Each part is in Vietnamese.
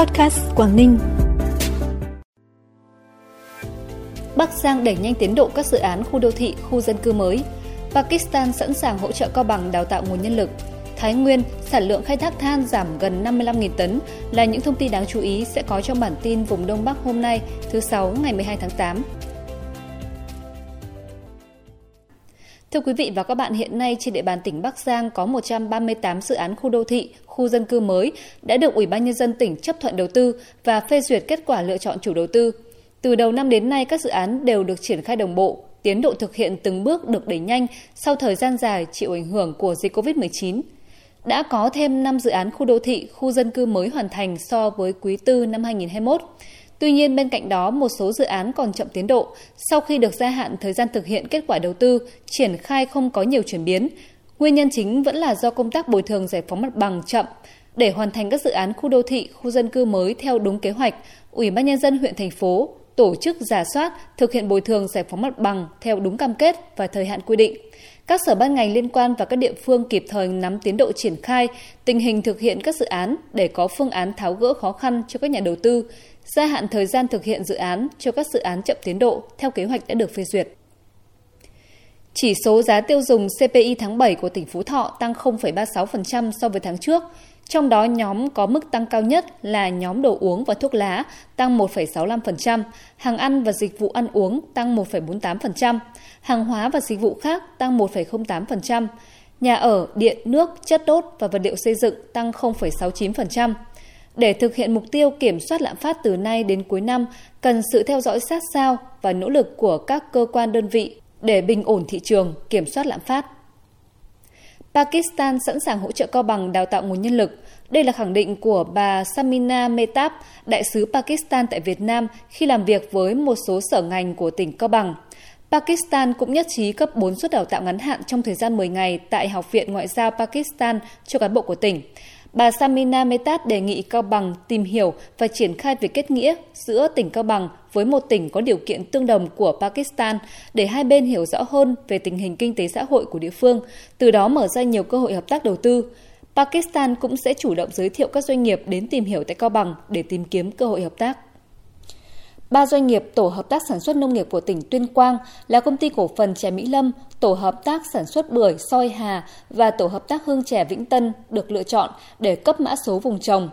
Podcast Quảng Ninh. Bắc Giang đẩy nhanh tiến độ các dự án khu đô thị, khu dân cư mới. Pakistan sẵn sàng hỗ trợ Cao Bằng đào tạo nguồn nhân lực. Thái Nguyên, sản lượng khai thác than giảm gần 55.000 tấn là những thông tin đáng chú ý sẽ có trong bản tin vùng Đông Bắc hôm nay, thứ Sáu ngày 12 tháng 8. Thưa quý vị và các bạn, hiện nay trên địa bàn tỉnh Bắc Giang có 138 dự án khu đô thị, khu dân cư mới đã được Ủy ban nhân dân tỉnh chấp thuận đầu tư và phê duyệt kết quả lựa chọn chủ đầu tư. Từ đầu năm đến nay các dự án đều được triển khai đồng bộ, tiến độ thực hiện từng bước được đẩy nhanh sau thời gian dài chịu ảnh hưởng của dịch COVID-19. Đã có thêm 5 dự án khu đô thị, khu dân cư mới hoàn thành so với quý tư năm 2021. Tuy nhiên, bên cạnh đó, một số dự án còn chậm tiến độ. Sau khi được gia hạn thời gian thực hiện kết quả đầu tư, triển khai không có nhiều chuyển biến. Nguyên nhân chính vẫn là do công tác bồi thường giải phóng mặt bằng chậm. Để hoàn thành các dự án khu đô thị, khu dân cư mới theo đúng kế hoạch, Ủy ban Nhân dân huyện thành phố tổ chức giả soát, thực hiện bồi thường giải phóng mặt bằng theo đúng cam kết và thời hạn quy định. Các sở ban ngành liên quan và các địa phương kịp thời nắm tiến độ triển khai, tình hình thực hiện các dự án để có phương án tháo gỡ khó khăn cho các nhà đầu tư, gia hạn thời gian thực hiện dự án cho các dự án chậm tiến độ theo kế hoạch đã được phê duyệt. Chỉ số giá tiêu dùng CPI tháng 7 của tỉnh Phú Thọ tăng 0,36% so với tháng trước, trong đó nhóm có mức tăng cao nhất là nhóm đồ uống và thuốc lá tăng 1,65%, hàng ăn và dịch vụ ăn uống tăng 1,48%, hàng hóa và dịch vụ khác tăng 1,08%, nhà ở, điện, nước, chất đốt và vật liệu xây dựng tăng 0,69%. Để thực hiện mục tiêu kiểm soát lạm phát từ nay đến cuối năm, cần sự theo dõi sát sao và nỗ lực của các cơ quan đơn vị để bình ổn thị trường, kiểm soát lạm phát. Pakistan sẵn sàng hỗ trợ Cao Bằng đào tạo nguồn nhân lực. Đây là khẳng định của bà Samina Metab, đại sứ Pakistan tại Việt Nam khi làm việc với một số sở ngành của tỉnh Cao Bằng. Pakistan cũng nhất trí cấp 4 suất đào tạo ngắn hạn trong thời gian 10 ngày tại Học viện Ngoại giao Pakistan cho cán bộ của tỉnh. Bà Samina Metat đề nghị Cao Bằng tìm hiểu và triển khai việc kết nghĩa giữa tỉnh Cao Bằng với một tỉnh có điều kiện tương đồng của Pakistan để hai bên hiểu rõ hơn về tình hình kinh tế xã hội của địa phương, từ đó mở ra nhiều cơ hội hợp tác đầu tư. Pakistan cũng sẽ chủ động giới thiệu các doanh nghiệp đến tìm hiểu tại Cao Bằng để tìm kiếm cơ hội hợp tác. Ba doanh nghiệp tổ hợp tác sản xuất nông nghiệp của tỉnh Tuyên Quang là công ty cổ phần chè Mỹ Lâm, tổ hợp tác sản xuất bưởi Soi Hà và tổ hợp tác hương chè Vĩnh Tân được lựa chọn để cấp mã số vùng trồng.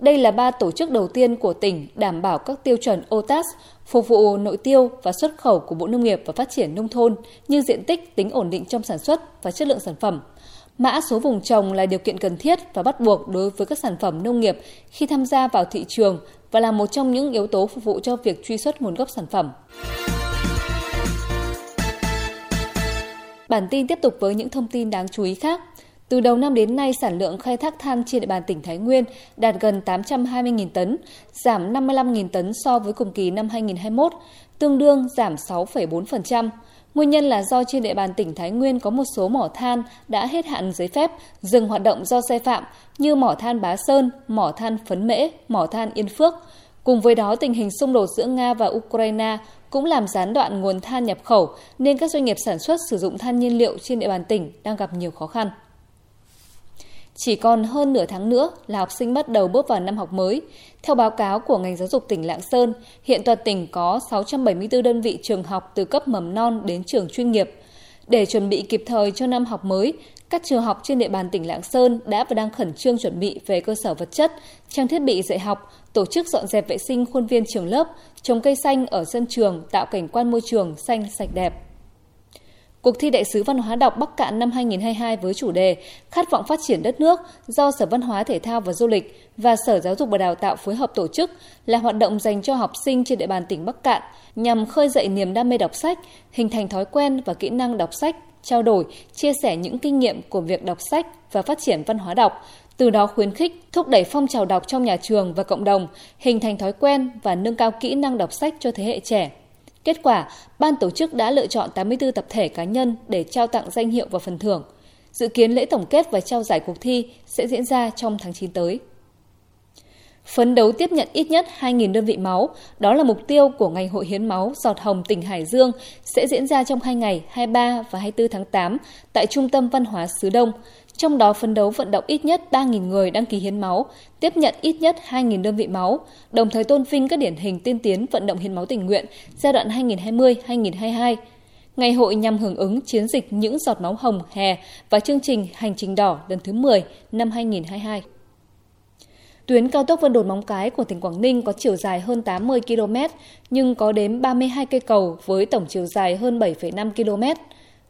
Đây là ba tổ chức đầu tiên của tỉnh đảm bảo các tiêu chuẩn OTAS phục vụ nội tiêu và xuất khẩu của Bộ Nông nghiệp và Phát triển Nông thôn như diện tích, tính ổn định trong sản xuất và chất lượng sản phẩm. Mã số vùng trồng là điều kiện cần thiết và bắt buộc đối với các sản phẩm nông nghiệp khi tham gia vào thị trường và là một trong những yếu tố phục vụ cho việc truy xuất nguồn gốc sản phẩm. Bản tin tiếp tục với những thông tin đáng chú ý khác. Từ đầu năm đến nay, sản lượng khai thác than trên địa bàn tỉnh Thái Nguyên đạt gần 820.000 tấn, giảm 55.000 tấn so với cùng kỳ năm 2021, tương đương giảm 6,4%. Nguyên nhân là do trên địa bàn tỉnh Thái Nguyên có một số mỏ than đã hết hạn giấy phép, dừng hoạt động do sai phạm như mỏ than Bá Sơn, mỏ than Phấn Mễ, mỏ than Yên Phước. Cùng với đó, tình hình xung đột giữa Nga và Ukraine cũng làm gián đoạn nguồn than nhập khẩu nên các doanh nghiệp sản xuất sử dụng than nhiên liệu trên địa bàn tỉnh đang gặp nhiều khó khăn. Chỉ còn hơn nửa tháng nữa là học sinh bắt đầu bước vào năm học mới. Theo báo cáo của ngành giáo dục tỉnh Lạng Sơn, hiện toàn tỉnh có 674 đơn vị trường học từ cấp mầm non đến trường chuyên nghiệp. Để chuẩn bị kịp thời cho năm học mới, các trường học trên địa bàn tỉnh Lạng Sơn đã và đang khẩn trương chuẩn bị về cơ sở vật chất, trang thiết bị dạy học, tổ chức dọn dẹp vệ sinh khuôn viên trường lớp, trồng cây xanh ở sân trường tạo cảnh quan môi trường xanh sạch đẹp. Cuộc thi đại sứ văn hóa đọc Bắc Cạn năm 2022 với chủ đề Khát vọng phát triển đất nước do Sở Văn hóa Thể thao và Du lịch và Sở Giáo dục và Đào tạo phối hợp tổ chức là hoạt động dành cho học sinh trên địa bàn tỉnh Bắc Cạn nhằm khơi dậy niềm đam mê đọc sách, hình thành thói quen và kỹ năng đọc sách, trao đổi, chia sẻ những kinh nghiệm của việc đọc sách và phát triển văn hóa đọc, từ đó khuyến khích, thúc đẩy phong trào đọc trong nhà trường và cộng đồng, hình thành thói quen và nâng cao kỹ năng đọc sách cho thế hệ trẻ. Kết quả, ban tổ chức đã lựa chọn 84 tập thể cá nhân để trao tặng danh hiệu và phần thưởng. Dự kiến lễ tổng kết và trao giải cuộc thi sẽ diễn ra trong tháng 9 tới. Phấn đấu tiếp nhận ít nhất 2.000 đơn vị máu, đó là mục tiêu của Ngày hội hiến máu giọt hồng tỉnh Hải Dương sẽ diễn ra trong hai ngày 23 và 24 tháng 8 tại Trung tâm Văn hóa Sứ Đông. Trong đó phấn đấu vận động ít nhất 3.000 người đăng ký hiến máu, tiếp nhận ít nhất 2.000 đơn vị máu, đồng thời tôn vinh các điển hình tiên tiến vận động hiến máu tình nguyện giai đoạn 2020-2022. Ngày hội nhằm hưởng ứng chiến dịch Những giọt máu hồng hè và chương trình Hành trình đỏ lần thứ 10 năm 2022. Tuyến cao tốc Vân Đồn Móng Cái của tỉnh Quảng Ninh có chiều dài hơn 80 km, nhưng có đến 32 cây cầu với tổng chiều dài hơn 7,5 km.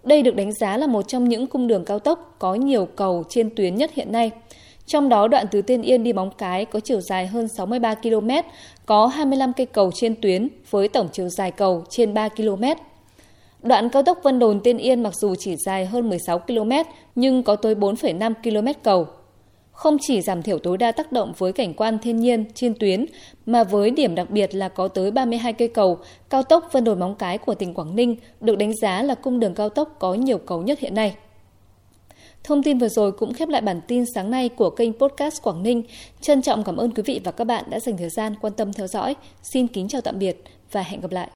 Đây được đánh giá là một trong những cung đường cao tốc có nhiều cầu trên tuyến nhất hiện nay. Trong đó đoạn từ Tiên Yên đi Móng Cái có chiều dài hơn 63 km, có 25 cây cầu trên tuyến với tổng chiều dài cầu trên 3 km. Đoạn cao tốc Vân Đồn Tiên Yên mặc dù chỉ dài hơn 16 km nhưng có tới 4,5 km cầu không chỉ giảm thiểu tối đa tác động với cảnh quan thiên nhiên trên tuyến, mà với điểm đặc biệt là có tới 32 cây cầu, cao tốc Vân Đồn Móng Cái của tỉnh Quảng Ninh được đánh giá là cung đường cao tốc có nhiều cầu nhất hiện nay. Thông tin vừa rồi cũng khép lại bản tin sáng nay của kênh Podcast Quảng Ninh. Trân trọng cảm ơn quý vị và các bạn đã dành thời gian quan tâm theo dõi. Xin kính chào tạm biệt và hẹn gặp lại.